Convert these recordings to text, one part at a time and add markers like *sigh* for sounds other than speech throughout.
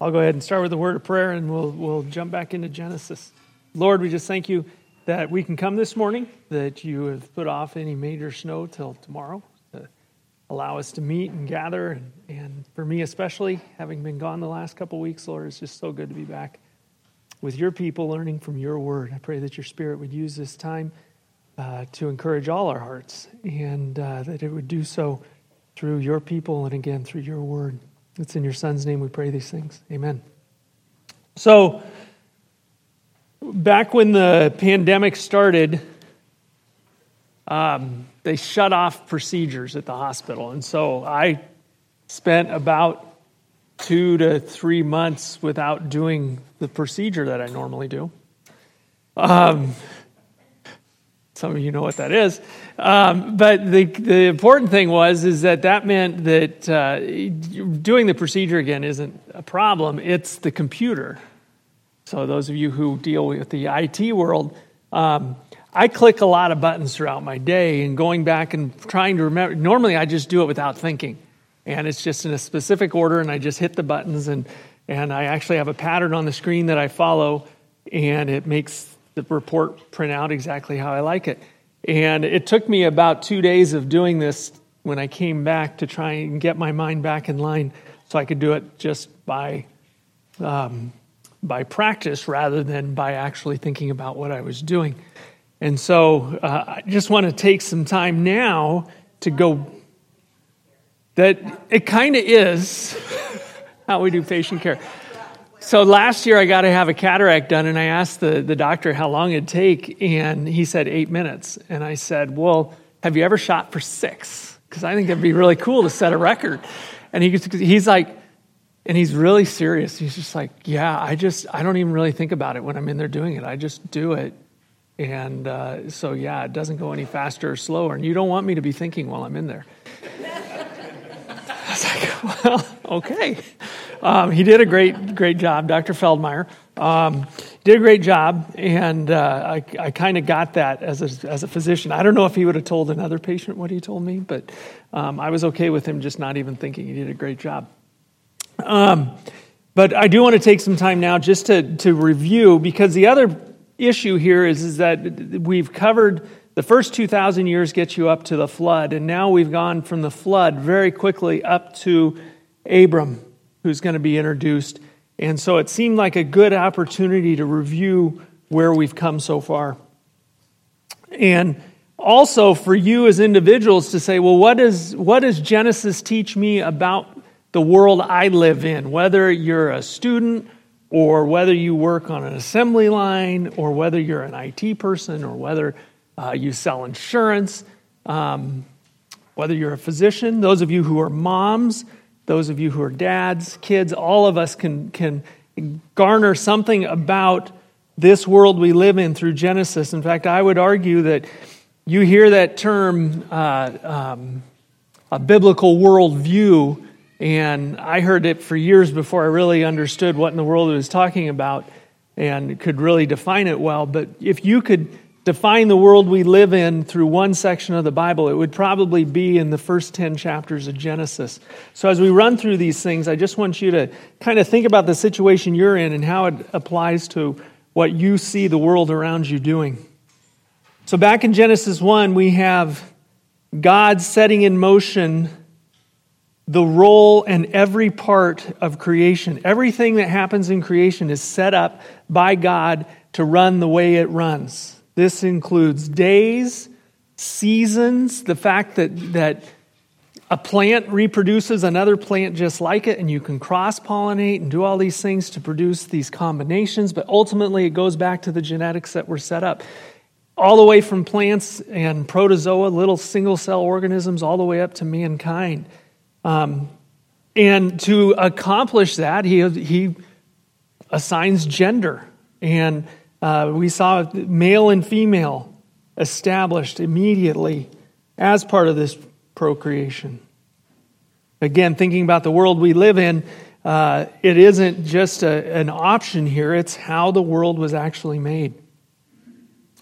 I'll go ahead and start with a word of prayer and we'll, we'll jump back into Genesis. Lord, we just thank you that we can come this morning, that you have put off any major snow till tomorrow to allow us to meet and gather. And, and for me, especially, having been gone the last couple weeks, Lord, it's just so good to be back with your people learning from your word. I pray that your spirit would use this time uh, to encourage all our hearts and uh, that it would do so through your people and again through your word. It's in your son's name we pray these things. Amen. So, back when the pandemic started, um, they shut off procedures at the hospital. And so I spent about two to three months without doing the procedure that I normally do. Um, some of you know what that is. Um, but the, the important thing was is that that meant that uh, doing the procedure again isn't a problem. It's the computer. So those of you who deal with the IT world, um, I click a lot of buttons throughout my day, and going back and trying to remember. Normally, I just do it without thinking, and it's just in a specific order, and I just hit the buttons, and and I actually have a pattern on the screen that I follow, and it makes the report print out exactly how I like it. And it took me about two days of doing this when I came back to try and get my mind back in line so I could do it just by, um, by practice rather than by actually thinking about what I was doing. And so uh, I just want to take some time now to go. That it kind of is *laughs* how we do patient care. So last year I got to have a cataract done, and I asked the, the doctor how long it'd take, and he said eight minutes. And I said, Well, have you ever shot for six? Because I think that'd be really cool to set a record. And he, he's like, and he's really serious. He's just like, Yeah, I just, I don't even really think about it when I'm in there doing it. I just do it. And uh, so, yeah, it doesn't go any faster or slower. And you don't want me to be thinking while I'm in there. *laughs* I was like, Well, okay. Um, he did a great, great job, Dr. Feldmeyer. Um, did a great job, and uh, I, I kind of got that as a, as a physician. I don't know if he would have told another patient what he told me, but um, I was okay with him just not even thinking. He did a great job. Um, but I do want to take some time now just to, to review, because the other issue here is, is that we've covered the first 2,000 years gets you up to the flood, and now we've gone from the flood very quickly up to Abram who's going to be introduced. And so it seemed like a good opportunity to review where we've come so far. And also for you as individuals to say, well, what, is, what does Genesis teach me about the world I live in? Whether you're a student or whether you work on an assembly line or whether you're an IT person or whether uh, you sell insurance, um, whether you're a physician, those of you who are moms, those of you who are dads, kids, all of us can, can garner something about this world we live in through Genesis. In fact, I would argue that you hear that term, uh, um, a biblical worldview, and I heard it for years before I really understood what in the world it was talking about and could really define it well. But if you could define the world we live in through one section of the Bible, it would probably be in the first 10 chapters of Genesis. So, as we run through these things, I just want you to kind of think about the situation you're in and how it applies to what you see the world around you doing. So, back in Genesis 1, we have God setting in motion the role and every part of creation. Everything that happens in creation is set up by God to run the way it runs. This includes days, seasons, the fact that, that a plant reproduces another plant just like it, and you can cross pollinate and do all these things to produce these combinations, but ultimately it goes back to the genetics that were set up. All the way from plants and protozoa, little single cell organisms, all the way up to mankind. Um, and to accomplish that, he, he assigns gender. And uh, we saw male and female established immediately as part of this procreation. Again, thinking about the world we live in, uh, it isn't just a, an option here, it's how the world was actually made.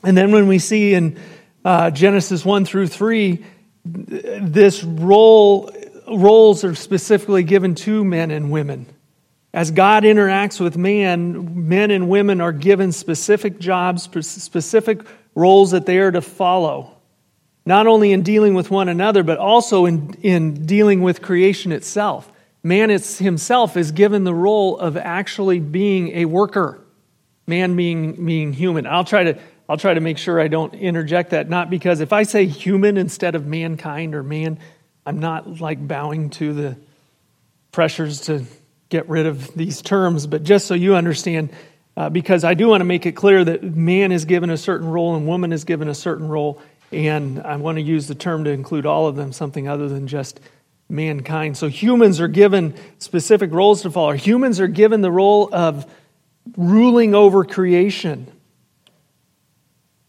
And then when we see in uh, Genesis 1 through 3, this role, roles are specifically given to men and women as God interacts with man, men and women are given specific jobs, specific roles that they are to follow, not only in dealing with one another, but also in, in dealing with creation itself. Man it's, himself is given the role of actually being a worker, man being, being human. I'll try to I'll try to make sure I don't interject that, not because if I say human instead of mankind or man, I'm not like bowing to the pressures to get rid of these terms, but just so you understand, uh, because I do want to make it clear that man is given a certain role and woman is given a certain role, and I want to use the term to include all of them, something other than just mankind. So humans are given specific roles to follow. Humans are given the role of ruling over creation.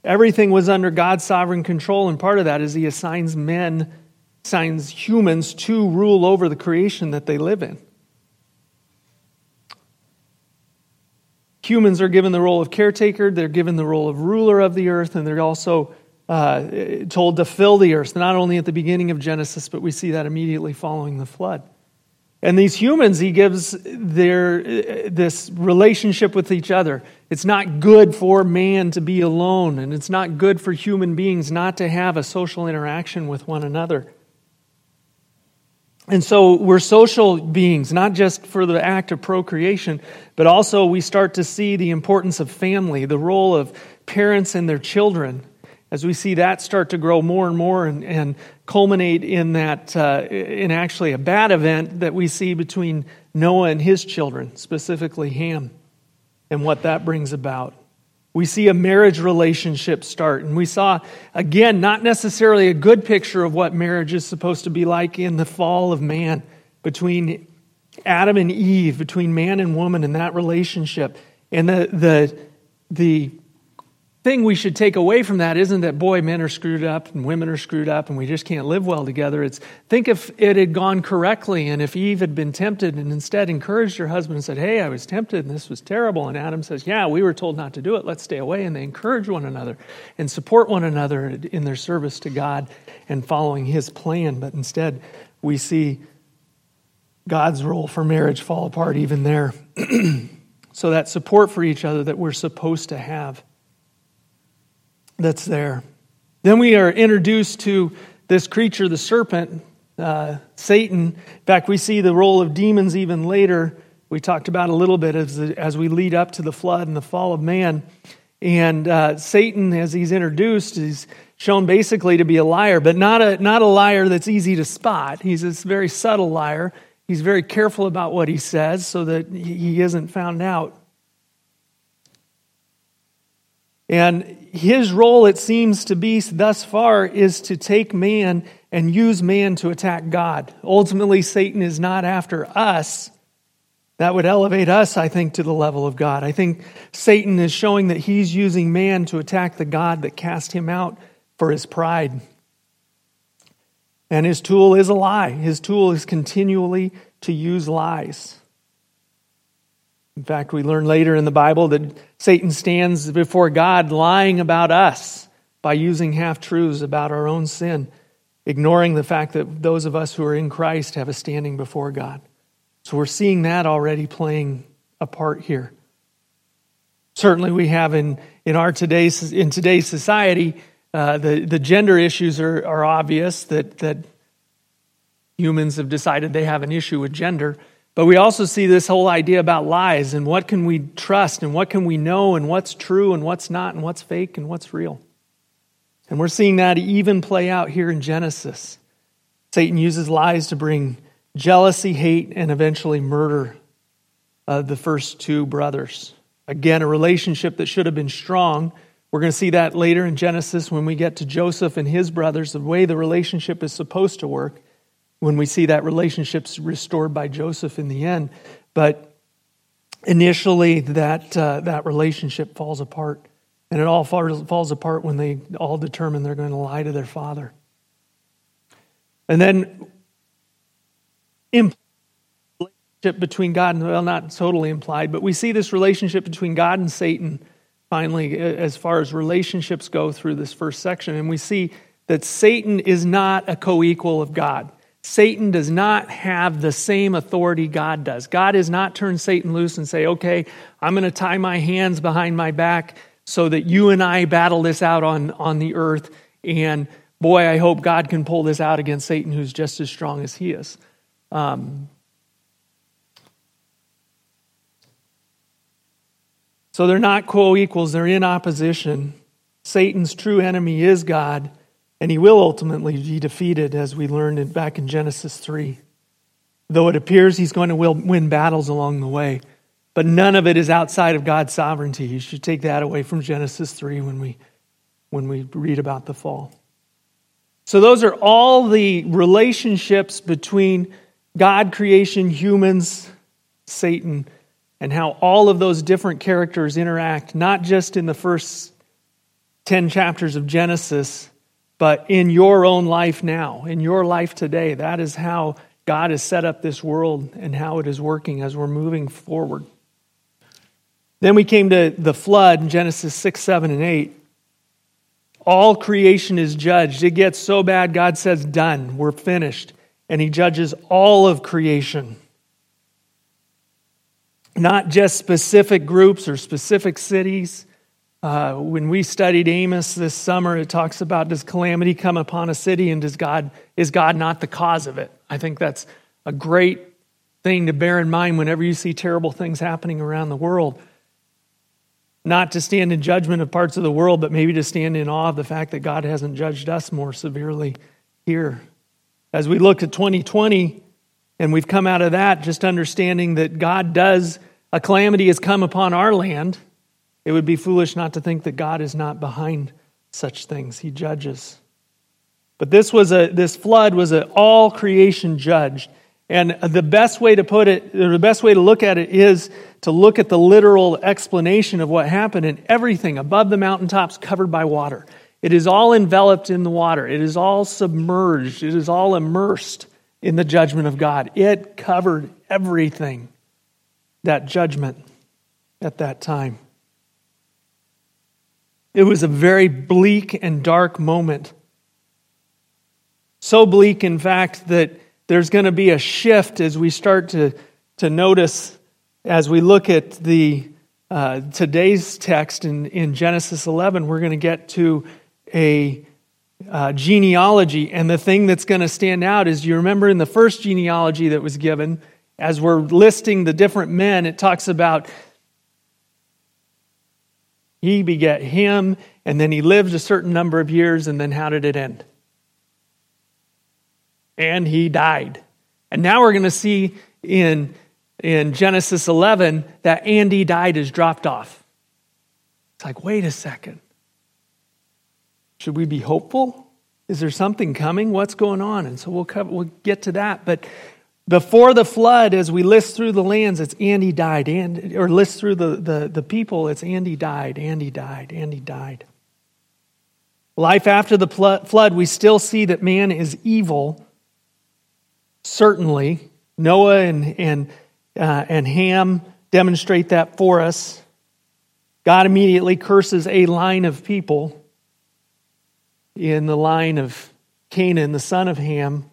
Everything was under God's sovereign control, and part of that is He assigns men, assigns humans to rule over the creation that they live in. Humans are given the role of caretaker, they're given the role of ruler of the earth, and they're also uh, told to fill the earth, not only at the beginning of Genesis, but we see that immediately following the flood. And these humans, he gives their, this relationship with each other. It's not good for man to be alone, and it's not good for human beings not to have a social interaction with one another. And so we're social beings, not just for the act of procreation, but also we start to see the importance of family, the role of parents and their children, as we see that start to grow more and more and, and culminate in that, uh, in actually a bad event that we see between Noah and his children, specifically Ham, and what that brings about. We see a marriage relationship start. And we saw, again, not necessarily a good picture of what marriage is supposed to be like in the fall of man between Adam and Eve, between man and woman in that relationship. And the, the, the thing we should take away from that isn't that, boy, men are screwed up and women are screwed up and we just can't live well together. It's think if it had gone correctly and if Eve had been tempted and instead encouraged her husband and said, hey, I was tempted and this was terrible. And Adam says, yeah, we were told not to do it. Let's stay away. And they encourage one another and support one another in their service to God and following his plan. But instead, we see God's role for marriage fall apart even there. *clears throat* so that support for each other that we're supposed to have that's there. Then we are introduced to this creature, the serpent, uh, Satan. In fact, we see the role of demons even later. We talked about a little bit as, as we lead up to the flood and the fall of man. And uh, Satan, as he's introduced, is shown basically to be a liar, but not a, not a liar that's easy to spot. He's this very subtle liar. He's very careful about what he says so that he isn't found out. And his role, it seems to be thus far, is to take man and use man to attack God. Ultimately, Satan is not after us. That would elevate us, I think, to the level of God. I think Satan is showing that he's using man to attack the God that cast him out for his pride. And his tool is a lie. His tool is continually to use lies. In fact, we learn later in the Bible that Satan stands before God lying about us by using half truths about our own sin, ignoring the fact that those of us who are in Christ have a standing before God. So we're seeing that already playing a part here. Certainly, we have in, in our today's in today's society, uh, the, the gender issues are, are obvious that, that humans have decided they have an issue with gender. But we also see this whole idea about lies and what can we trust and what can we know and what's true and what's not and what's fake and what's real. And we're seeing that even play out here in Genesis. Satan uses lies to bring jealousy, hate, and eventually murder the first two brothers. Again, a relationship that should have been strong. We're going to see that later in Genesis when we get to Joseph and his brothers, the way the relationship is supposed to work when we see that relationship's restored by Joseph in the end. But initially, that, uh, that relationship falls apart. And it all falls, apart when they all determine they're going to lie to their father. And then, relationship between God and, well, not totally implied, but we see this relationship between God and Satan finally, as far as relationships go through this first section. And we see that Satan is not a co equal of God. Satan does not have the same authority God does. God has not turned Satan loose and say, okay, I'm going to tie my hands behind my back so that you and I battle this out on, on the earth. And boy, I hope God can pull this out against Satan, who's just as strong as he is. Um, so they're not co equals, they're in opposition. Satan's true enemy is God, and he will ultimately be defeated, as we learned back in Genesis 3. Though it appears he's going to win battles along the way, but none of it is outside of God's sovereignty. You should take that away from Genesis 3 when we, when we read about the fall. So, those are all the relationships between God, creation, humans, Satan, and how all of those different characters interact, not just in the first 10 chapters of Genesis, but in your own life now, in your life today. That is how God has set up this world and how it is working as we're moving forward. Then we came to the flood in Genesis 6, 7, and 8. All creation is judged. It gets so bad, God says, Done, we're finished. And He judges all of creation. Not just specific groups or specific cities, uh, when we studied Amos this summer, it talks about does calamity come upon a city and does God, is God not the cause of it? I think that's a great thing to bear in mind whenever you see terrible things happening around the world. Not to stand in judgment of parts of the world, but maybe to stand in awe of the fact that God hasn't judged us more severely here. As we look at 2020 and we've come out of that, just understanding that God does, a calamity has come upon our land it would be foolish not to think that God is not behind such things. He judges. But this was a this flood was an all creation judged. And the best way to put it, the best way to look at it is to look at the literal explanation of what happened and everything above the mountaintops covered by water. It is all enveloped in the water. It is all submerged. It is all immersed in the judgment of God. It covered everything, that judgment at that time. It was a very bleak and dark moment. So bleak, in fact, that there's going to be a shift as we start to, to notice as we look at the uh, today's text in, in Genesis 11. We're going to get to a uh, genealogy, and the thing that's going to stand out is you remember in the first genealogy that was given, as we're listing the different men, it talks about he begat him, and then he lived a certain number of years, and then how did it end? And he died. And now we're going to see in, in Genesis 11 that Andy died is dropped off. It's like, wait a second. Should we be hopeful? Is there something coming? What's going on? And so we'll, cover, we'll get to that. But before the flood, as we list through the lands, it's Andy died. And, or list through the, the, the people, it's Andy died, Andy died, Andy died. Life after the flood, we still see that man is evil. Certainly. Noah and, and, uh, and Ham demonstrate that for us. God immediately curses a line of people in the line of Canaan, the son of Ham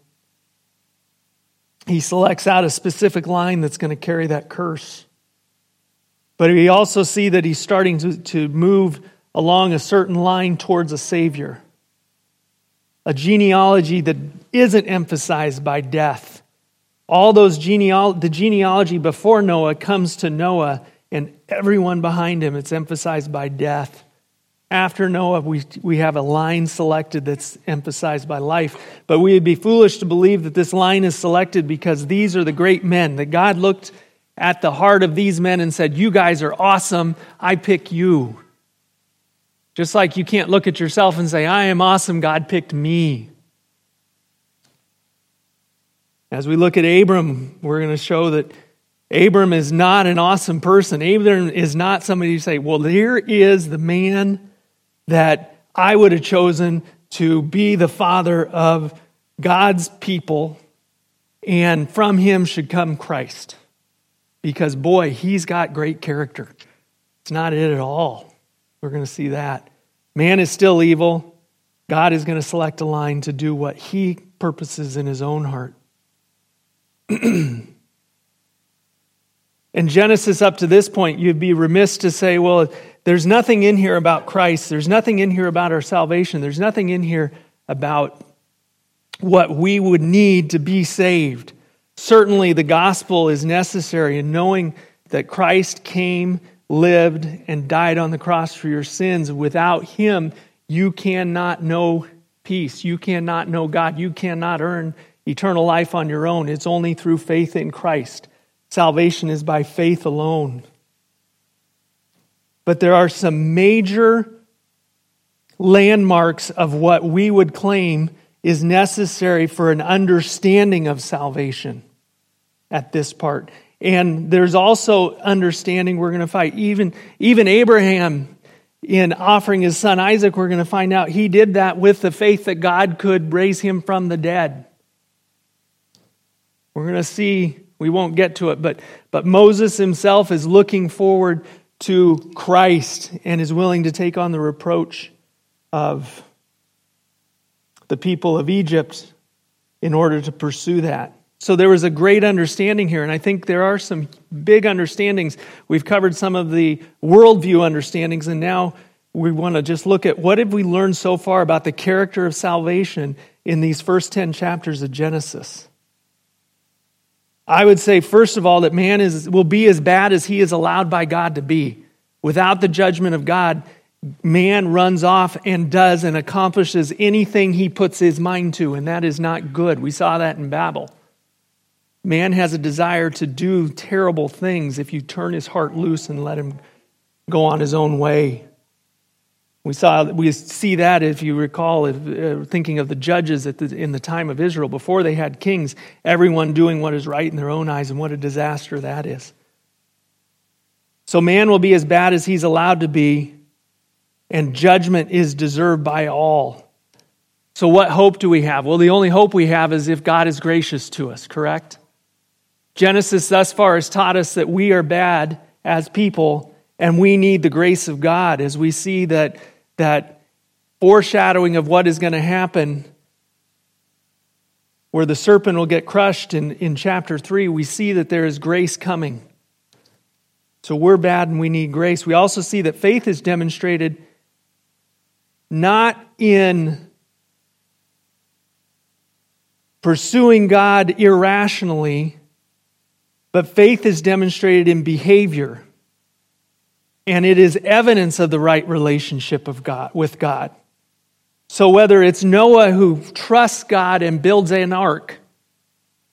he selects out a specific line that's going to carry that curse. But we also see that he's starting to, to move along a certain line towards a Savior. A genealogy that isn't emphasized by death. All those geneal- the genealogy before Noah comes to Noah, and everyone behind him, it's emphasized by death. After Noah, we, we have a line selected that's emphasized by life. But we would be foolish to believe that this line is selected because these are the great men, that God looked at the heart of these men and said, You guys are awesome. I pick you. Just like you can't look at yourself and say, I am awesome. God picked me. As we look at Abram, we're going to show that Abram is not an awesome person. Abram is not somebody you say, Well, here is the man that I would have chosen to be the father of God's people, and from him should come Christ. Because, boy, he's got great character. It's not it at all. We're going to see that. Man is still evil. God is going to select a line to do what he purposes in his own heart. *clears throat* in Genesis, up to this point, you'd be remiss to say, well, there's nothing in here about Christ. There's nothing in here about our salvation. There's nothing in here about what we would need to be saved. Certainly, the gospel is necessary in knowing that Christ came, lived, and died on the cross for your sins. Without him, you cannot know peace. You cannot know God. You cannot earn eternal life on your own. It's only through faith in Christ. Salvation is by faith alone. But there are some major landmarks of what we would claim is necessary for an understanding of salvation at this part. And there's also understanding we're going to fight. Even, even Abraham, in offering his son Isaac, we're going to find out he did that with the faith that God could raise him from the dead. We're going to see, we won't get to it, but, but Moses himself is looking forward to Christ and is willing to take on the reproach of the people of Egypt in order to pursue that. So there was a great understanding here, and I think there are some big understandings. We've covered some of the worldview understandings, and now we want to just look at what have we learned so far about the character of salvation in these first 10 chapters of Genesis. I would say, first of all, that man is, will be as bad as he is allowed by God to be. Without the judgment of God, man runs off and does and accomplishes anything he puts his mind to, and that is not good. We saw that in Babel. Man has a desire to do terrible things if you turn his heart loose and let him go on his own way. We saw we see that if you recall, if, uh, thinking of the judges the, in the time of Israel before they had kings, everyone doing what is right in their own eyes, and what a disaster that is. So man will be as bad as he's allowed to be, and judgment is deserved by all. So what hope do we have? Well, the only hope we have is if God is gracious to us. Correct. Genesis thus far has taught us that we are bad as people and we need the grace of God as we see that, that foreshadowing of what is going to happen where the serpent will get crushed in, in chapter 3 we see that there is grace coming so we're bad and we need grace we also see that faith is demonstrated not in pursuing god irrationally but faith is demonstrated in behavior. And it is evidence of the right relationship of God with God. So whether it's Noah who trusts God and builds an ark,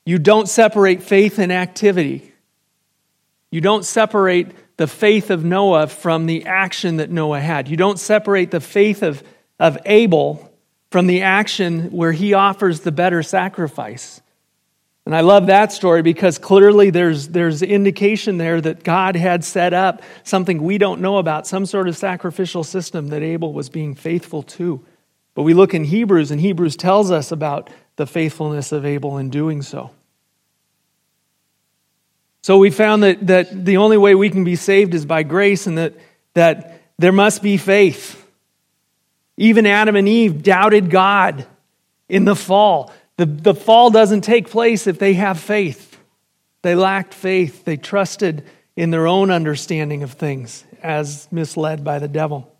you don't separate faith and activity. You don't separate the faith of Noah from the action that Noah had. You don't separate the faith of, of Abel from the action where he offers the better sacrifice. And I love that story because clearly there's, there's indication there that God had set up something we don't know about, some sort of sacrificial system that Abel was being faithful to. But we look in Hebrews, and Hebrews tells us about the faithfulness of Abel in doing so. So we found that, that the only way we can be saved is by grace, and that, that there must be faith. Even Adam and Eve doubted God in the fall. The, the fall doesn't take place if they have faith. They lacked faith. They trusted in their own understanding of things as misled by the devil.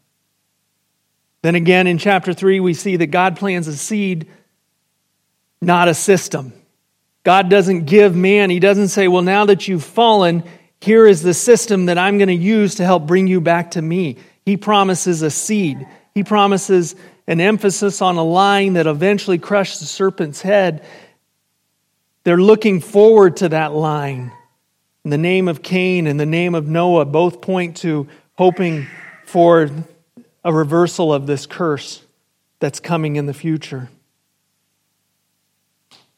Then again, in chapter 3, we see that God plants a seed, not a system. God doesn't give man, He doesn't say, Well, now that you've fallen, here is the system that I'm going to use to help bring you back to me. He promises a seed, He promises an emphasis on a line that eventually crushed the serpent's head. They're looking forward to that line. In the name of Cain and the name of Noah both point to hoping for a reversal of this curse that's coming in the future.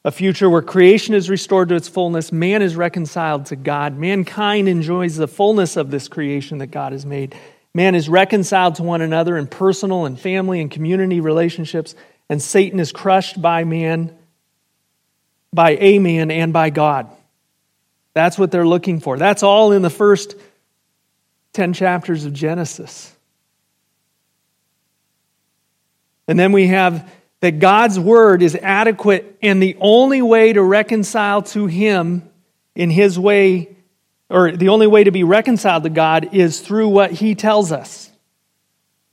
A future where creation is restored to its fullness, man is reconciled to God, mankind enjoys the fullness of this creation that God has made. Man is reconciled to one another in personal and family and community relationships, and Satan is crushed by man, by a man, and by God. That's what they're looking for. That's all in the first 10 chapters of Genesis. And then we have that God's word is adequate and the only way to reconcile to him in his way, or the only way to be reconciled to God is through what he tells us.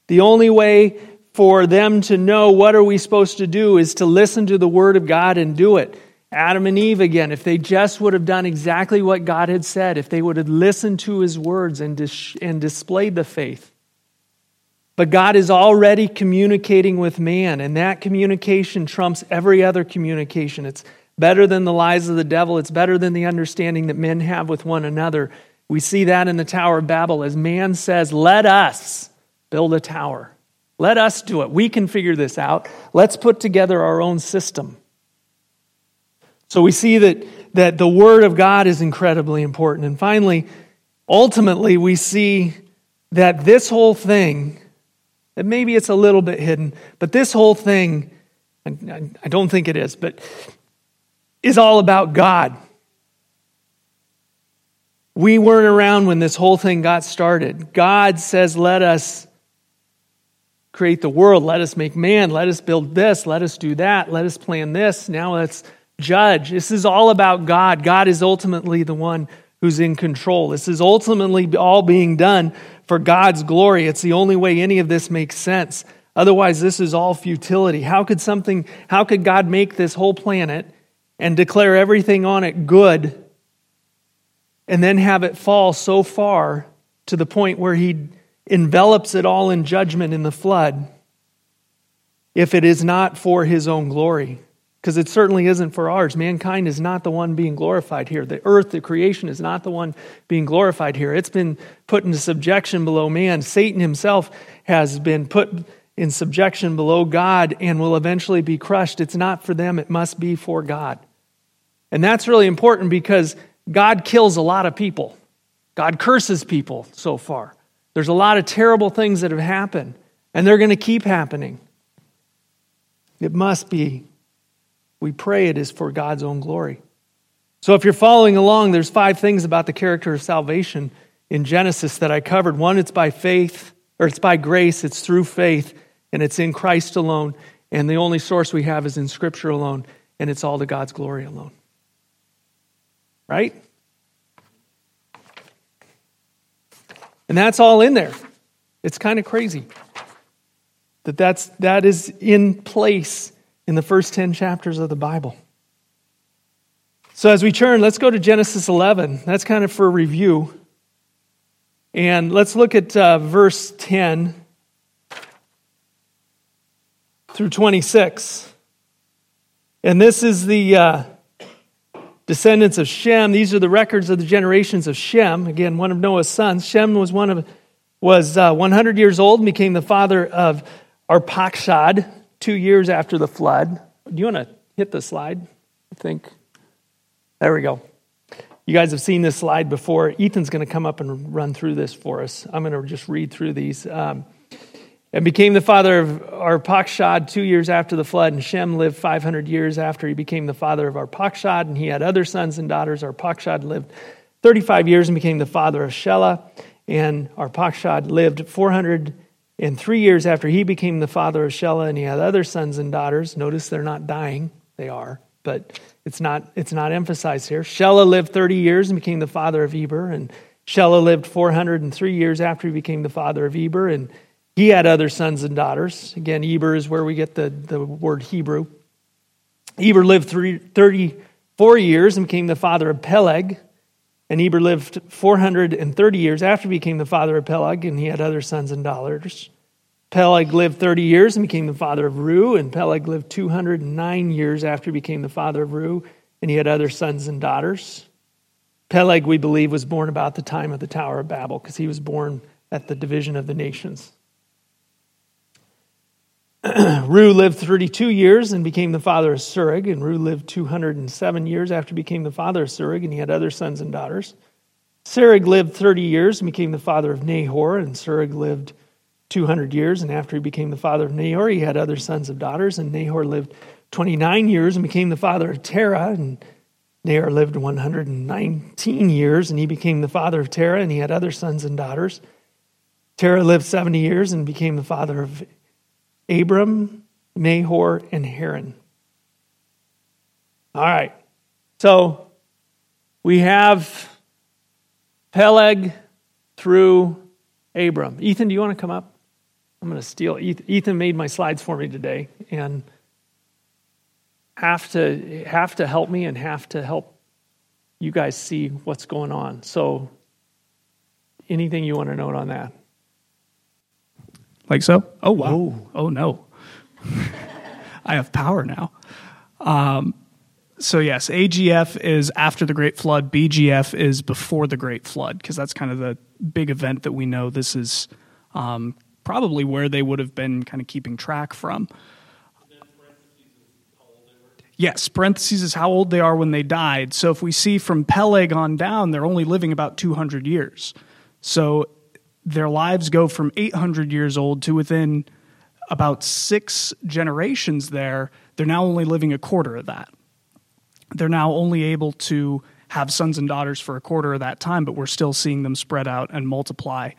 The only way for them to know what are we supposed to do is to listen to the word of God and do it. Adam and Eve again, if they just would have done exactly what God had said, if they would have listened to his words and, dis- and displayed the faith. But God is already communicating with man, and that communication trumps every other communication. It's better than the lies of the devil, it's better than the understanding that men have with one another. We see that in the Tower of Babel as man says, Let us build a tower. Let us do it. We can figure this out. Let's put together our own system. So we see that, that the Word of God is incredibly important. And finally, ultimately, we see that this whole thing, that maybe it's a little bit hidden, but this whole thing, I don't think it is, but is all about God. We weren't around when this whole thing got started. God says, let us create the world, let us make man, let us build this, let us do that, let us plan this. Now let's judge. This is all about God. God is ultimately the one who's in control. This is ultimately all being done for God's glory. It's the only way any of this makes sense. Otherwise, this is all futility. How could something, how could God make this whole planet and declare everything on it good and then have it fall so far to the point where he envelops it all in judgment in the flood if it is not for his own glory? because it certainly isn't for ours. Mankind is not the one being glorified here. The earth, the creation, is not the one being glorified here. It's been put into subjection below man. Satan himself has been put in subjection below God and will eventually be crushed. It's not for them, it must be for God. And that's really important because God kills a lot of people, God curses people so far. There's a lot of terrible things that have happened, and they're going to keep happening. It must be we pray it is for God's own glory. So if you're following along, there's five things about the character of salvation in Genesis that I covered. One, it's by faith, or it's by grace, it's through faith, and it's in Christ alone. And the only source we have is in Scripture alone, and it's all to God's glory alone. Right? And that's all in there. It's kind of crazy that that's, that is in place in the first 10 chapters of the Bible. So as we turn, let's go to Genesis 11. That's kind of for review. And let's look at uh, verse 10 through 26. And this is the uh, descendants of Shem. These are the records of the generations of Shem. Again, one of Noah's sons. Shem was one of was uh, 100 years old and became the father of Arpachshad two years after the flood. Do you want to hit the slide? I think. There we go. You guys have seen this slide before. Ethan's going to come up and run through this for us. I'm going to just read through these. Um, and became the father of Arpachshad two years after the flood, and Shem lived 500 years after he became the father of Arpachshad, and he had other sons and daughters. Arpachshad lived 35 years and became the father of Shelah, and Arpachshad lived 400 and three years after he became the father of Shelah, and he had other sons and daughters. Notice they're not dying; they are, but it's not it's not emphasized here. Shelah lived thirty years and became the father of Eber, and Shelah lived four hundred and three years after he became the father of Eber, and he had other sons and daughters. Again, Eber is where we get the, the word Hebrew. Eber lived three, 34 years and became the father of Peleg. And Eber lived 430 years after he became the father of Peleg, and he had other sons and daughters. Peleg lived 30 years and became the father of Reu, and Peleg lived 209 years after he became the father of Reu, and he had other sons and daughters. Peleg, we believe, was born about the time of the Tower of Babel because he was born at the division of the nations. *clears throat* Reu lived 32 years and became the father of Serug, and Reu lived 207 years after he became the father of Serug, and he had other sons and daughters. Serug lived 30 years and became the father of Nahor, and Serug lived 200 years, and after he became the father of Nahor, he had other sons and daughters, and Nahor lived 29 years and became the father of Terah, and Nahor lived 119 years, and he became the father of Terah, and he had other sons and daughters. Terah lived 70 years and became the father of Abram, Nahor, and Haran. All right. So we have Peleg through Abram. Ethan, do you want to come up? I'm going to steal. Ethan made my slides for me today and have to have to help me and have to help you guys see what's going on. So anything you want to note on that? Like so? Oh wow. Oh, oh no. *laughs* I have power now. Um, so yes, AGF is after the Great Flood. BGF is before the Great Flood because that's kind of the big event that we know. This is um, probably where they would have been kind of keeping track from. Yes, parentheses is how old they are when they died. So if we see from Peleg on down, they're only living about 200 years. So their lives go from 800 years old to within about six generations there, they're now only living a quarter of that. They're now only able to have sons and daughters for a quarter of that time, but we're still seeing them spread out and multiply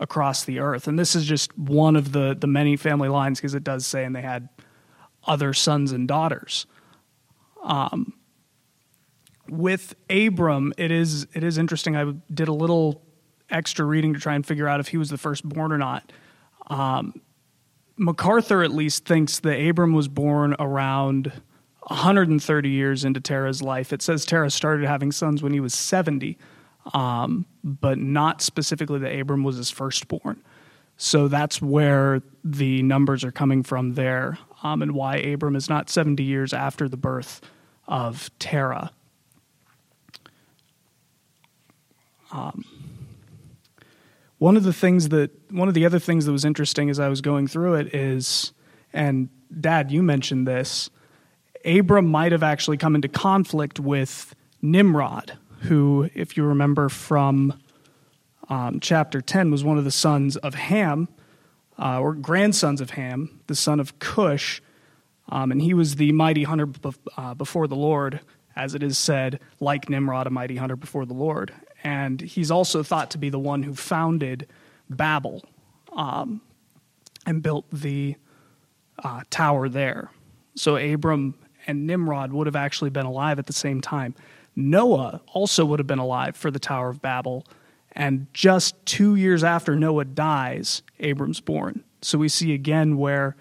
across the earth. And this is just one of the, the many family lines because it does say, and they had other sons and daughters. Um, with Abram, it is it is interesting. I did a little extra reading to try and figure out if he was the firstborn or not. Um, MacArthur at least thinks that Abram was born around 130 years into Terah's life. It says Terah started having sons when he was 70, um, but not specifically that Abram was his firstborn. So that's where the numbers are coming from there, um, and why Abram is not 70 years after the birth of Terah. Um, one of the things that one of the other things that was interesting as I was going through it is, and Dad, you mentioned this. Abram might have actually come into conflict with Nimrod, who, if you remember from um, chapter 10, was one of the sons of Ham, uh, or grandsons of Ham, the son of Cush. Um, and he was the mighty hunter uh, before the Lord, as it is said, like Nimrod, a mighty hunter before the Lord and he's also thought to be the one who founded Babel um, and built the uh, tower there. So Abram and Nimrod would have actually been alive at the same time. Noah also would have been alive for the Tower of Babel. And just two years after Noah dies, Abram's born. So we see again where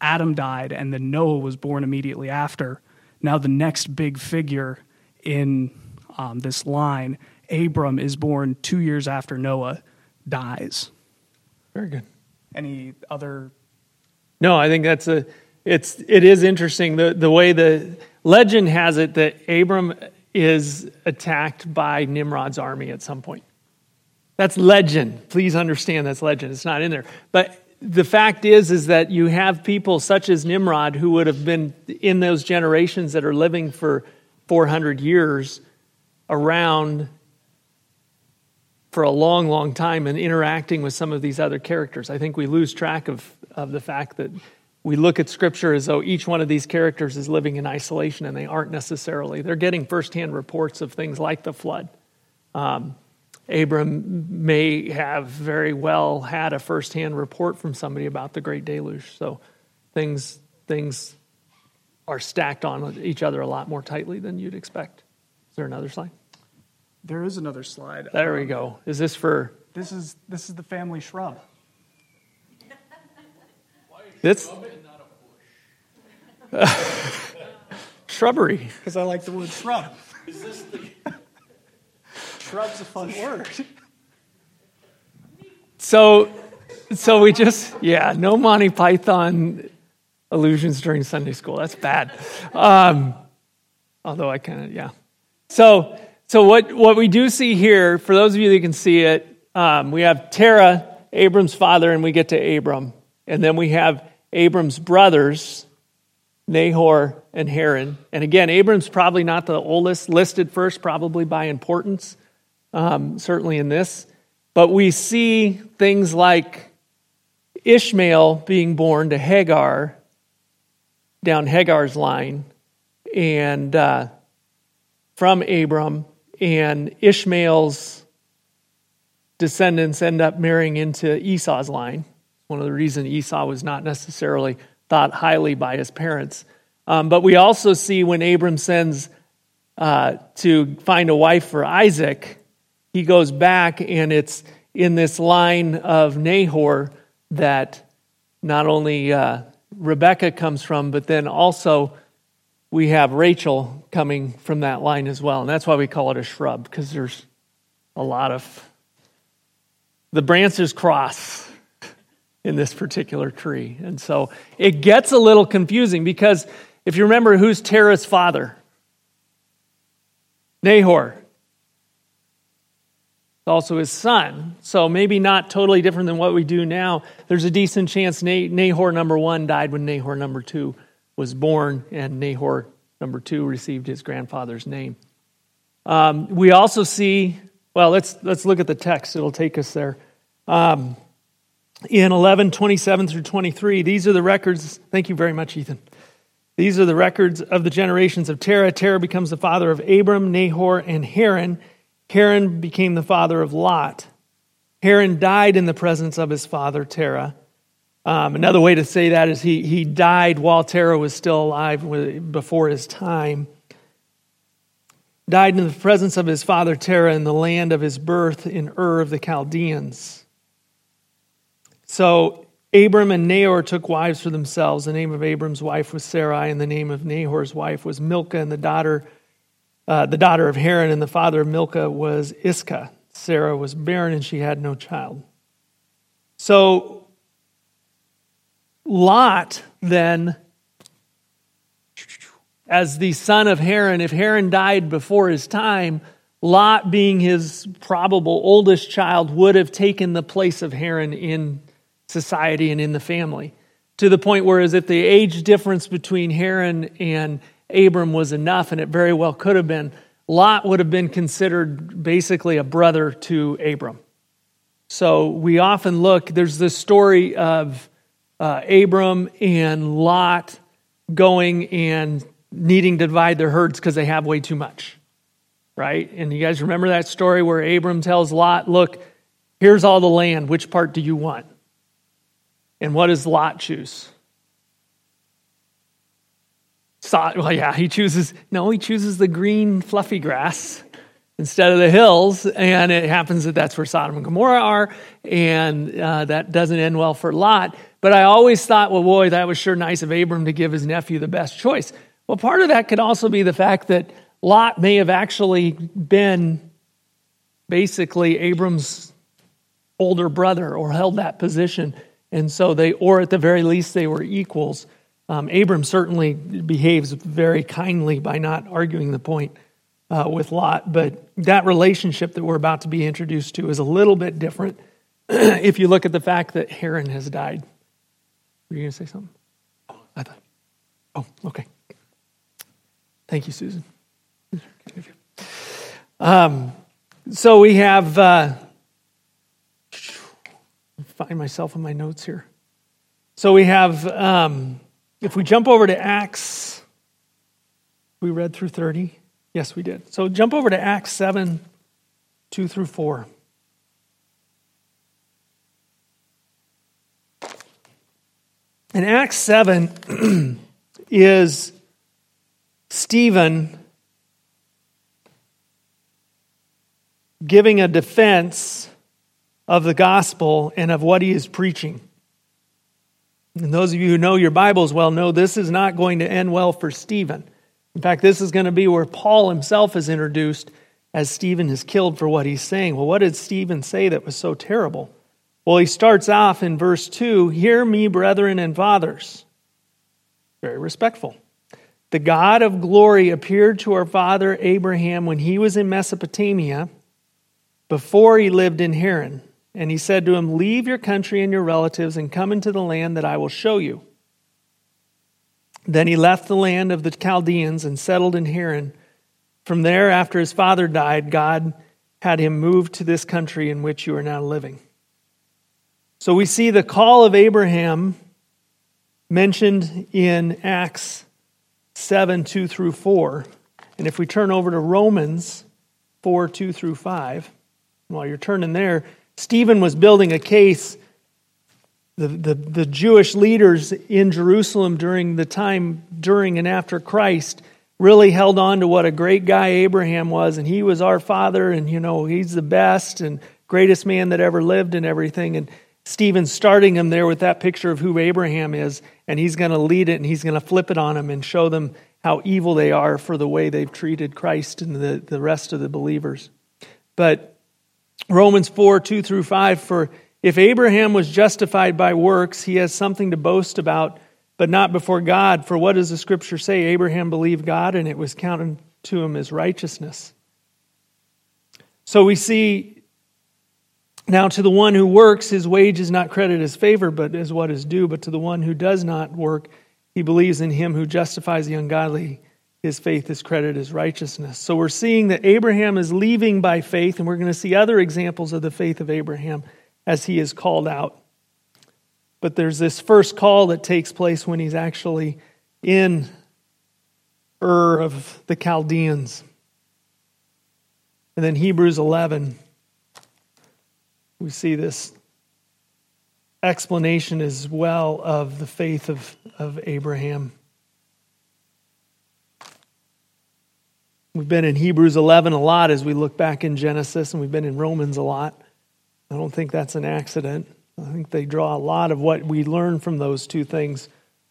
Adam died and then Noah was born immediately after. Now, the next big figure in um, this line Abram is born two years after Noah dies. Very good. Any other? No, I think that's a. It's it is interesting the the way the legend has it that Abram is attacked by Nimrod's army at some point. That's legend. Please understand that's legend. It's not in there. But the fact is is that you have people such as Nimrod who would have been in those generations that are living for 400 years around for a long, long time and interacting with some of these other characters. I think we lose track of, of the fact that we look at Scripture as though each one of these characters is living in isolation, and they aren't necessarily. They're getting firsthand reports of things like the flood. Um, Abram may have very well had a firsthand report from somebody about the Great Deluge. So things, things are stacked on each other a lot more tightly than you'd expect. Is there another slide? There is another slide. There we go. Is this for? This is this is the family shrub. This *laughs* shrubbery. Because I like the word shrub. Is this the *laughs* shrub's a fun word. So, so we just yeah, no Monty Python illusions during Sunday school. That's bad. Um, although I kind of yeah. So so, what, what we do see here, for those of you that can see it, um, we have Terah, Abram's father, and we get to Abram. And then we have Abram's brothers, Nahor and Haran. And again, Abram's probably not the oldest, listed first, probably by importance, um, certainly in this. But we see things like Ishmael being born to Hagar down Hagar's line, and uh, from Abram, and Ishmael's descendants end up marrying into Esau's line. One of the reasons Esau was not necessarily thought highly by his parents. Um, but we also see when Abram sends uh, to find a wife for Isaac, he goes back and it's in this line of Nahor that not only uh, Rebecca comes from, but then also we have Rachel coming from that line as well. And that's why we call it a shrub, because there's a lot of. The branches cross *laughs* in this particular tree. And so it gets a little confusing because if you remember who's Terah's father? Nahor. It's Also his son. So maybe not totally different than what we do now. There's a decent chance Nahor number one died when Nahor number two was born, and Nahor number two received his grandfather's name. Um, we also see, well, let's, let's look at the text. It'll take us there. Um, in 11, 27 through 23, these are the records. Thank you very much, Ethan. These are the records of the generations of Terah. Terah becomes the father of Abram, Nahor, and Haran. Haran became the father of Lot. Haran died in the presence of his father, Terah. Um, another way to say that is he, he died while Terah was still alive before his time. Died in the presence of his father Terah in the land of his birth in Ur of the Chaldeans. So Abram and Nahor took wives for themselves. The name of Abram's wife was Sarai, and the name of Nahor's wife was Milcah, and the daughter, uh, the daughter of Haran, and the father of Milcah was Iscah. Sarah was barren, and she had no child. So Lot then, as the son of Haran, if Haran died before his time, Lot, being his probable oldest child, would have taken the place of Haran in society and in the family. To the point where, as if the age difference between Haran and Abram was enough, and it very well could have been, Lot would have been considered basically a brother to Abram. So we often look, there's this story of uh, Abram and Lot going and needing to divide their herds because they have way too much, right? And you guys remember that story where Abram tells Lot, Look, here's all the land. Which part do you want? And what does Lot choose? So, well, yeah, he chooses, no, he chooses the green, fluffy grass instead of the hills. And it happens that that's where Sodom and Gomorrah are. And uh, that doesn't end well for Lot. But I always thought, well, boy, that was sure nice of Abram to give his nephew the best choice. Well, part of that could also be the fact that Lot may have actually been basically Abram's older brother or held that position. And so they, or at the very least, they were equals. Um, Abram certainly behaves very kindly by not arguing the point uh, with Lot, but that relationship that we're about to be introduced to is a little bit different *clears throat* if you look at the fact that Haran has died. Were you going to say something? Oh, I thought. Oh, okay. Thank you, Susan. Um, so we have. Uh, find myself in my notes here. So we have. Um, if we jump over to Acts, we read through 30. Yes, we did. So jump over to Acts 7, 2 through 4. In Acts 7 *clears throat* is Stephen giving a defense of the gospel and of what he is preaching. And those of you who know your Bibles well know this is not going to end well for Stephen. In fact, this is going to be where Paul himself is introduced as Stephen is killed for what he's saying. Well, what did Stephen say that was so terrible? Well, he starts off in verse 2 Hear me, brethren and fathers. Very respectful. The God of glory appeared to our father Abraham when he was in Mesopotamia, before he lived in Haran. And he said to him, Leave your country and your relatives and come into the land that I will show you. Then he left the land of the Chaldeans and settled in Haran. From there, after his father died, God had him move to this country in which you are now living. So we see the call of Abraham mentioned in Acts 7 2 through 4. And if we turn over to Romans 4 2 through 5, while you're turning there, Stephen was building a case the, the, the Jewish leaders in Jerusalem during the time during and after Christ really held on to what a great guy Abraham was, and he was our father, and you know, he's the best and greatest man that ever lived and everything. And Stephen's starting him there with that picture of who Abraham is, and he's going to lead it and he's going to flip it on them and show them how evil they are for the way they've treated Christ and the, the rest of the believers. But Romans 4 2 through 5 For if Abraham was justified by works, he has something to boast about, but not before God. For what does the scripture say? Abraham believed God, and it was counted to him as righteousness. So we see now to the one who works, his wage is not credited as favor, but as what is due. But to the one who does not work, he believes in him who justifies the ungodly. His faith is credited as righteousness. So we're seeing that Abraham is leaving by faith, and we're going to see other examples of the faith of Abraham as he is called out. But there's this first call that takes place when he's actually in Ur of the Chaldeans. And then Hebrews 11, we see this explanation as well of the faith of, of Abraham. We've been in Hebrews 11 a lot as we look back in Genesis, and we've been in Romans a lot. I don't think that's an accident. I think they draw a lot of what we learn from those two things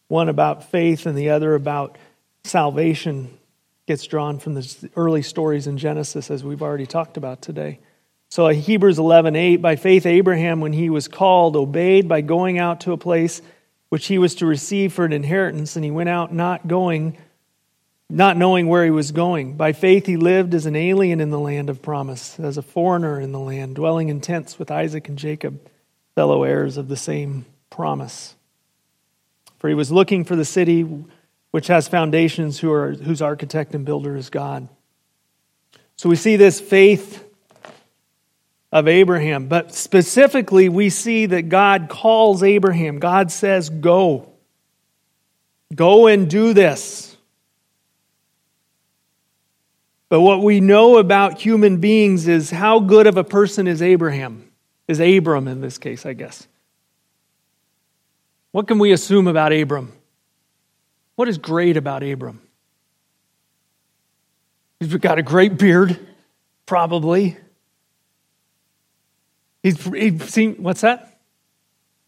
one about faith and the other about salvation gets drawn from the early stories in Genesis, as we've already talked about today. So, uh, Hebrews 11 8, by faith, Abraham, when he was called, obeyed by going out to a place which he was to receive for an inheritance, and he went out not going not knowing where he was going. By faith, he lived as an alien in the land of promise, as a foreigner in the land, dwelling in tents with Isaac and Jacob, fellow heirs of the same promise. For he was looking for the city which has foundations, who are, whose architect and builder is God. So we see this faith of Abraham, but specifically, we see that God calls Abraham. God says, Go. Go and do this. But what we know about human beings is how good of a person is Abraham, is Abram in this case, I guess. What can we assume about Abram? What is great about Abram? He's got a great beard, probably. He's, he's seen, what's that?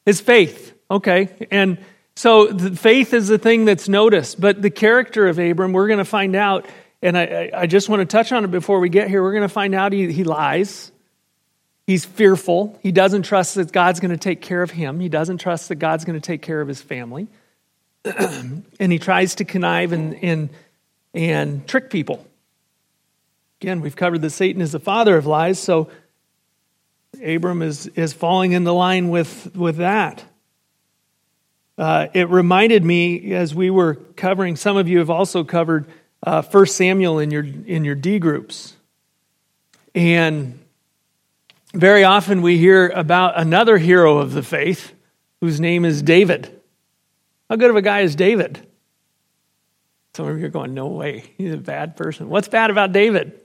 His faith. Okay. And so faith is the thing that's noticed, but the character of Abram, we're going to find out and I, I just want to touch on it before we get here. We're going to find out he, he lies. He's fearful. He doesn't trust that God's going to take care of him. He doesn't trust that God's going to take care of his family. *clears throat* and he tries to connive and, and, and trick people. Again, we've covered that Satan is the father of lies, so Abram is, is falling in the line with, with that. Uh, it reminded me as we were covering, some of you have also covered uh, 1 Samuel in your, in your D groups. And very often we hear about another hero of the faith whose name is David. How good of a guy is David? Some of you are going, no way, he's a bad person. What's bad about David?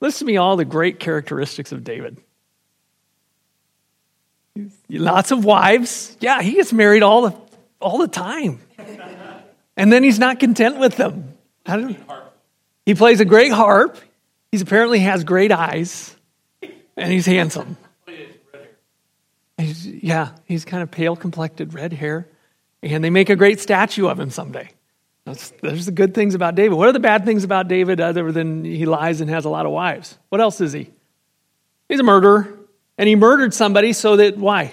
Listen to me all the great characteristics of David. Lots of wives. Yeah, he gets married all the, all the time. And then he's not content with them. How did, he plays a great harp. He apparently has great eyes, and he's handsome. He's, yeah, he's kind of pale complected, red hair, and they make a great statue of him someday. That's, there's the good things about David. What are the bad things about David other than he lies and has a lot of wives? What else is he? He's a murderer, and he murdered somebody so that why?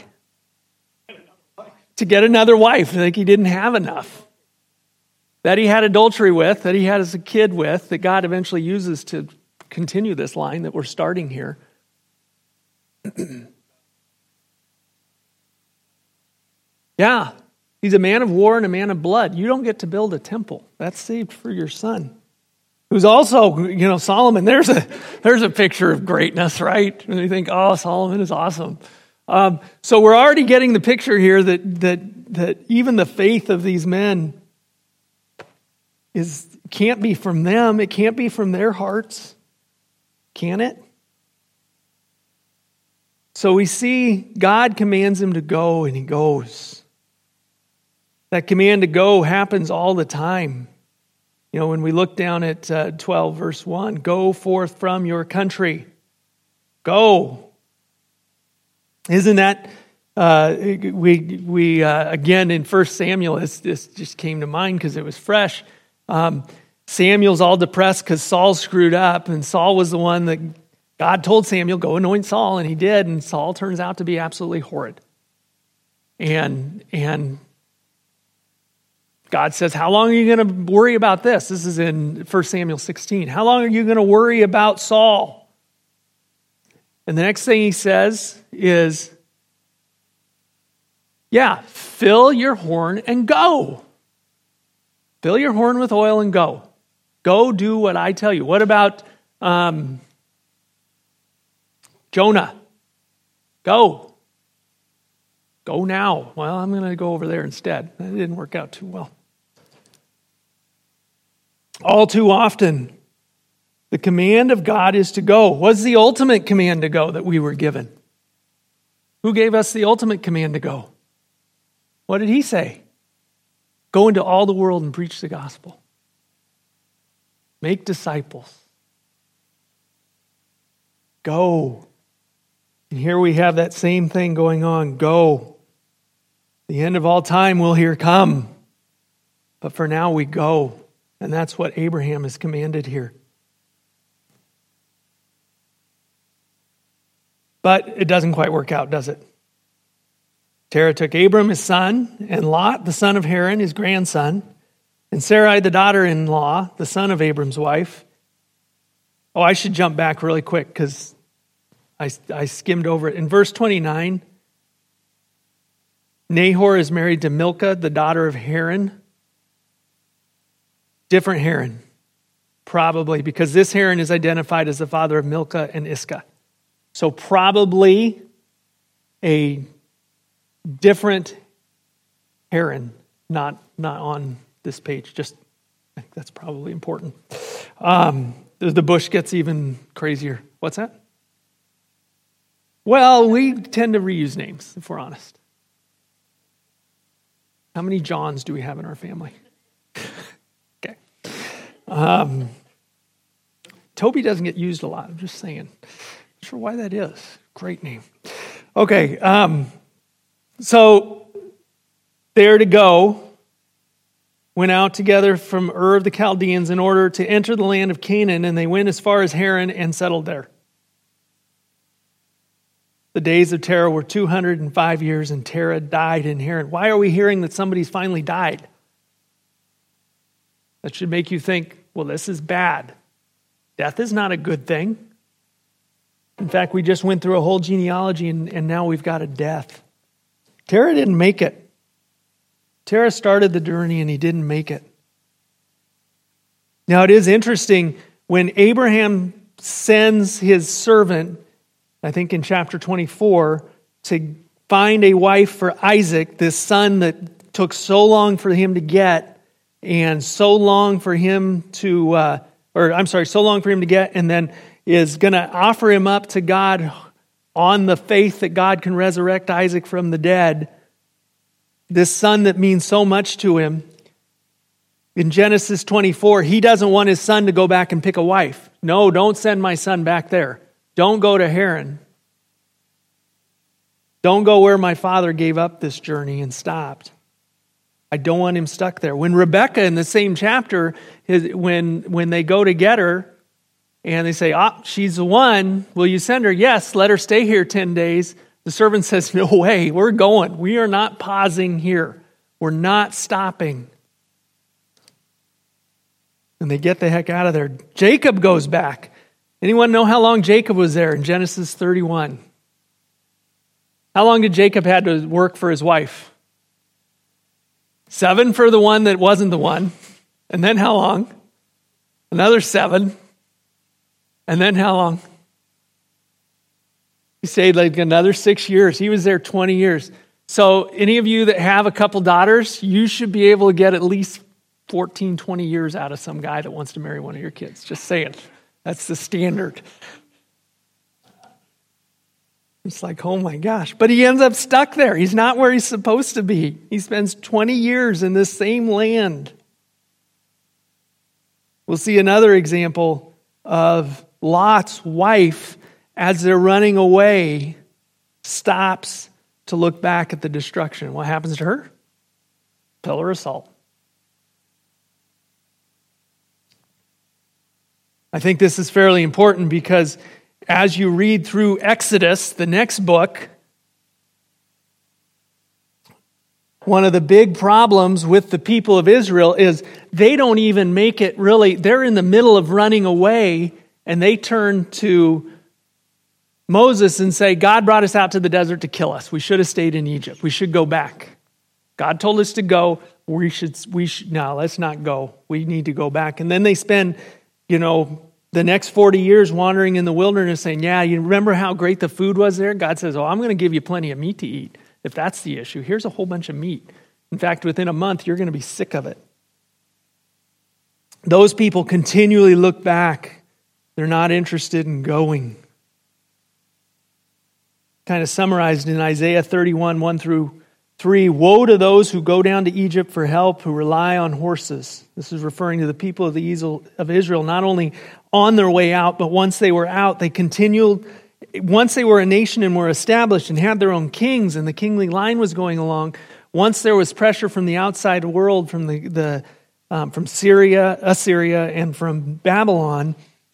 To get another wife. Like he didn't have enough that he had adultery with, that he had as a kid with, that God eventually uses to continue this line that we're starting here. *clears throat* yeah, he's a man of war and a man of blood. You don't get to build a temple. That's saved for your son. Who's also, you know, Solomon, there's a there's a picture of greatness, right? And you think, oh, Solomon is awesome. Um, so we're already getting the picture here that that that even the faith of these men is can't be from them, it can't be from their hearts. Can it? So we see God commands him to go, and he goes. That command to go happens all the time. You know, when we look down at uh, 12, verse 1 go forth from your country. Go. Isn't that, uh, we, we uh, again in 1 Samuel, this, this just came to mind because it was fresh. Um, Samuel's all depressed because Saul screwed up, and Saul was the one that God told Samuel, go anoint Saul, and he did, and Saul turns out to be absolutely horrid. And, and God says, How long are you going to worry about this? This is in 1 Samuel 16. How long are you going to worry about Saul? And the next thing he says is, Yeah, fill your horn and go. Fill your horn with oil and go. Go do what I tell you. What about um, Jonah? Go. Go now. Well, I'm going to go over there instead. That didn't work out too well. All too often, the command of God is to go. What's the ultimate command to go that we were given? Who gave us the ultimate command to go? What did he say? Go into all the world and preach the gospel. Make disciples. Go. And here we have that same thing going on. Go. The end of all time will here come. But for now, we go. And that's what Abraham is commanded here. But it doesn't quite work out, does it? Terah took Abram, his son, and Lot, the son of Haran, his grandson, and Sarai, the daughter in law, the son of Abram's wife. Oh, I should jump back really quick because I, I skimmed over it. In verse 29, Nahor is married to Milcah, the daughter of Haran. Different Haran, probably, because this Haran is identified as the father of Milcah and Iscah. So, probably a different Haran, not, not on this page. Just that's probably important. Um, the bush gets even crazier. What's that? Well, we tend to reuse names, if we're honest. How many Johns do we have in our family? *laughs* Okay. Um, Toby doesn't get used a lot. I'm just saying. Not sure why that is. Great name. Okay. Um, so there to go went out together from Ur of the Chaldeans in order to enter the land of Canaan, and they went as far as Haran and settled there. The days of Terah were 205 years, and Terah died in Haran. Why are we hearing that somebody's finally died? That should make you think, well, this is bad. Death is not a good thing. In fact, we just went through a whole genealogy and, and now we've got a death. Terah didn't make it. Terah started the journey and he didn't make it. Now, it is interesting when Abraham sends his servant, I think in chapter 24, to find a wife for Isaac, this son that took so long for him to get, and so long for him to, uh, or I'm sorry, so long for him to get, and then is going to offer him up to God on the faith that God can resurrect Isaac from the dead. This son that means so much to him. In Genesis 24, he doesn't want his son to go back and pick a wife. No, don't send my son back there. Don't go to Haran. Don't go where my father gave up this journey and stopped. I don't want him stuck there. When Rebecca in the same chapter, when, when they go to get her and they say, Ah, she's the one, will you send her? Yes, let her stay here 10 days. The servant *laughs* says, No way, we're going. We are not pausing here. We're not stopping. And they get the heck out of there. Jacob goes back. Anyone know how long Jacob was there in Genesis 31? How long did Jacob had to work for his wife? Seven for the one that wasn't the one. And then how long? Another seven. And then how long? He stayed like another six years. He was there 20 years. So, any of you that have a couple daughters, you should be able to get at least 14, 20 years out of some guy that wants to marry one of your kids. Just saying. That's the standard. It's like, oh my gosh. But he ends up stuck there. He's not where he's supposed to be. He spends 20 years in this same land. We'll see another example of Lot's wife, as they're running away, stops to look back at the destruction. What happens to her? Pillar of salt. I think this is fairly important because as you read through Exodus, the next book, one of the big problems with the people of Israel is they don't even make it really, they're in the middle of running away and they turn to Moses and say, God brought us out to the desert to kill us. We should have stayed in Egypt. We should go back. God told us to go. We should, we should, no, let's not go. We need to go back. And then they spend, you know, the next 40 years wandering in the wilderness saying, Yeah, you remember how great the food was there? God says, Oh, I'm going to give you plenty of meat to eat. If that's the issue, here's a whole bunch of meat. In fact, within a month, you're going to be sick of it. Those people continually look back, they're not interested in going. Kind of summarized in Isaiah 31 1 through 3 Woe to those who go down to Egypt for help, who rely on horses. This is referring to the people of, the of Israel, not only on their way out, but once they were out, they continued. Once they were a nation and were established and had their own kings, and the kingly line was going along, once there was pressure from the outside world, from, the, the um, from Syria, Assyria, and from Babylon,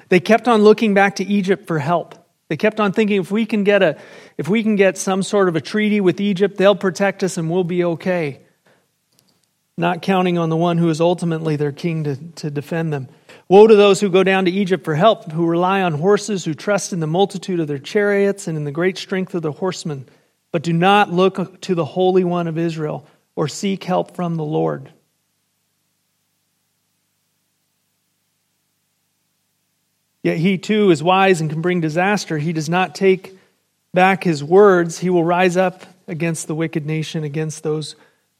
they kept on looking back to Egypt for help. They kept on thinking if we can get a if we can get some sort of a treaty with Egypt, they'll protect us and we'll be okay. Not counting on the one who is ultimately their king to, to defend them. Woe to those who go down to Egypt for help, who rely on horses, who trust in the multitude of their chariots and in the great strength of the horsemen, but do not look to the Holy One of Israel or seek help from the Lord. Yet he too is wise and can bring disaster. He does not take back his words, he will rise up against the wicked nation, against those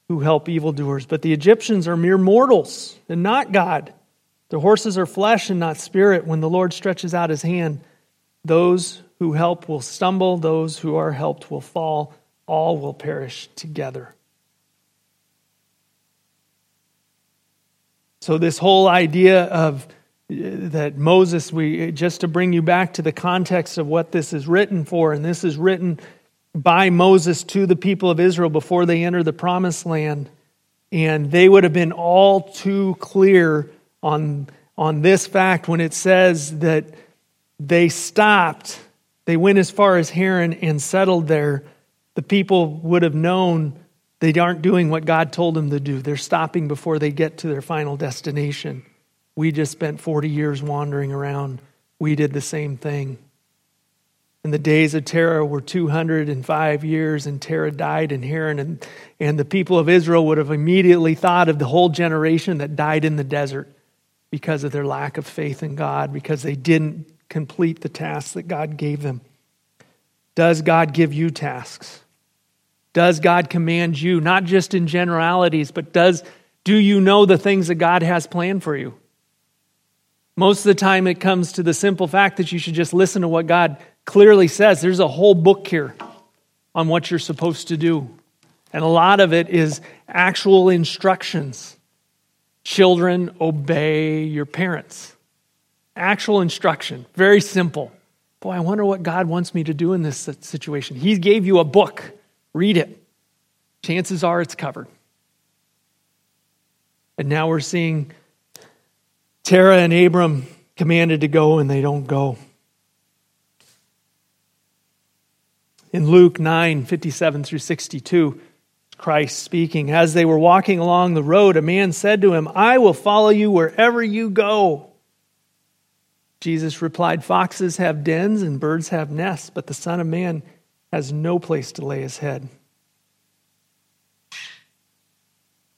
who help evildoers. But the Egyptians are mere mortals and not God. Their horses are flesh and not spirit. When the Lord stretches out his hand, those who help will stumble, those who are helped will fall, all will perish together. So, this whole idea of that Moses, we just to bring you back to the context of what this is written for, and this is written by Moses to the people of Israel before they enter the promised land. And they would have been all too clear on, on this fact when it says that they stopped, they went as far as Haran and settled there. The people would have known they aren't doing what God told them to do. They're stopping before they get to their final destination. We just spent 40 years wandering around. We did the same thing. And the days of Terah were 205 years, and Terah died in Haran. And, and the people of Israel would have immediately thought of the whole generation that died in the desert because of their lack of faith in God, because they didn't complete the tasks that God gave them. Does God give you tasks? Does God command you, not just in generalities, but does, do you know the things that God has planned for you? Most of the time, it comes to the simple fact that you should just listen to what God clearly says. There's a whole book here on what you're supposed to do. And a lot of it is actual instructions. Children, obey your parents. Actual instruction. Very simple. Boy, I wonder what God wants me to do in this situation. He gave you a book. Read it. Chances are it's covered. And now we're seeing Terah and Abram commanded to go and they don't go. In Luke 9 57 through 62, Christ speaking, as they were walking along the road, a man said to him, I will follow you wherever you go. Jesus replied, Foxes have dens and birds have nests, but the Son of Man has no place to lay his head.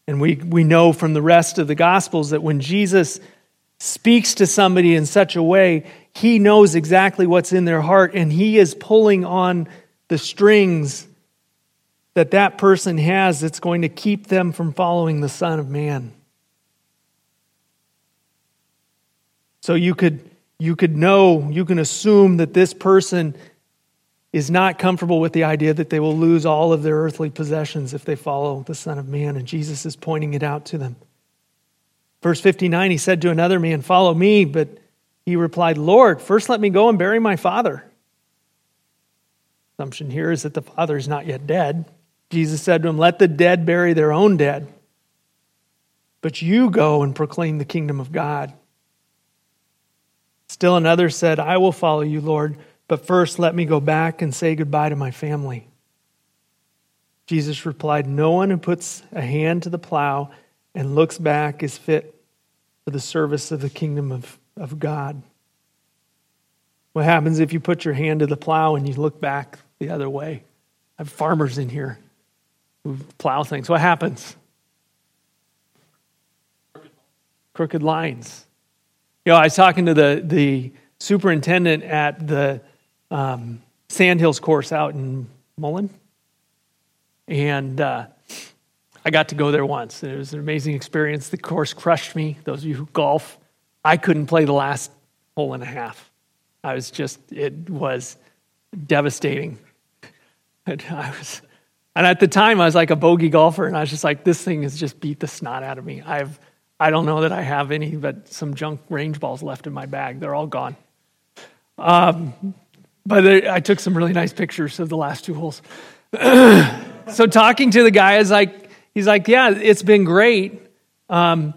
And we, we know from the rest of the Gospels that when Jesus speaks to somebody in such a way, he knows exactly what's in their heart and he is pulling on the strings that that person has that's going to keep them from following the Son of Man. So you could you could know, you can assume that this person is not comfortable with the idea that they will lose all of their earthly possessions if they follow the Son of Man, and Jesus is pointing it out to them. Verse 59, he said to another man, Follow me, but he replied, Lord, first let me go and bury my father. Assumption here is that the father is not yet dead. Jesus said to him, Let the dead bury their own dead, but you go and proclaim the kingdom of God. Still another said, I will follow you, Lord but first, let me go back and say goodbye to my family. Jesus replied, No one who puts a hand to the plow and looks back is fit for the service of the kingdom of, of God. What happens if you put your hand to the plow and you look back the other way? I have farmers in here who plow things. What happens? Crooked lines. You know, I was talking to the, the superintendent at the um, Sandhills course out in Mullen. And uh, I got to go there once. It was an amazing experience. The course crushed me. Those of you who golf, I couldn't play the last hole and a half. I was just, it was devastating. And I was, and at the time, I was like a bogey golfer, and I was just like, this thing has just beat the snot out of me. I've, I don't know that I have any, but some junk range balls left in my bag. They're all gone. Um, but I took some really nice pictures of the last two holes. *clears throat* so talking to the guy is like, he's like, yeah, it's been great. Um,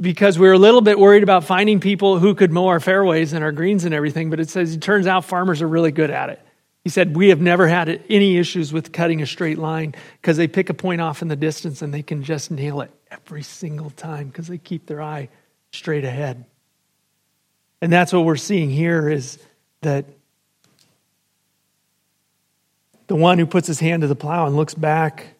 because we were a little bit worried about finding people who could mow our fairways and our greens and everything, but it says it turns out farmers are really good at it. He said, We have never had any issues with cutting a straight line because they pick a point off in the distance and they can just nail it every single time because they keep their eye straight ahead. And that's what we're seeing here is that the one who puts his hand to the plow and looks back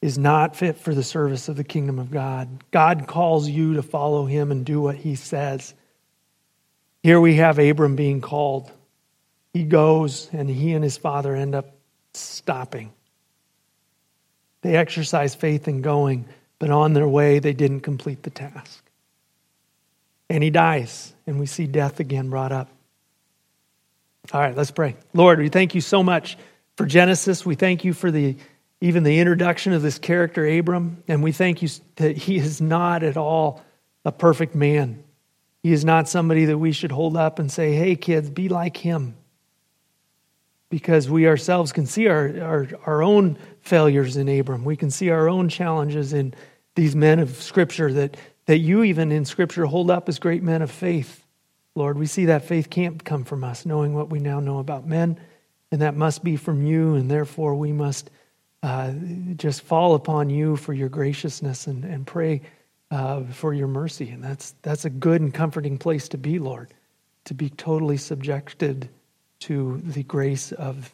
is not fit for the service of the kingdom of God. God calls you to follow him and do what he says. Here we have Abram being called. He goes, and he and his father end up stopping. They exercise faith in going, but on their way, they didn't complete the task. And he dies, and we see death again brought up. All right, let's pray. Lord, we thank you so much for Genesis. We thank you for the even the introduction of this character Abram, and we thank you that he is not at all a perfect man. He is not somebody that we should hold up and say, "Hey kids, be like him." Because we ourselves can see our, our, our own failures in Abram. We can see our own challenges in these men of Scripture that, that you even in Scripture hold up as great men of faith. Lord, we see that faith can't come from us, knowing what we now know about men, and that must be from you, and therefore we must uh, just fall upon you for your graciousness and, and pray uh, for your mercy. And that's, that's a good and comforting place to be, Lord, to be totally subjected to the grace of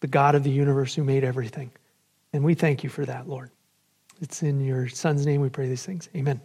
the God of the universe who made everything. And we thank you for that, Lord. It's in your Son's name we pray these things. Amen.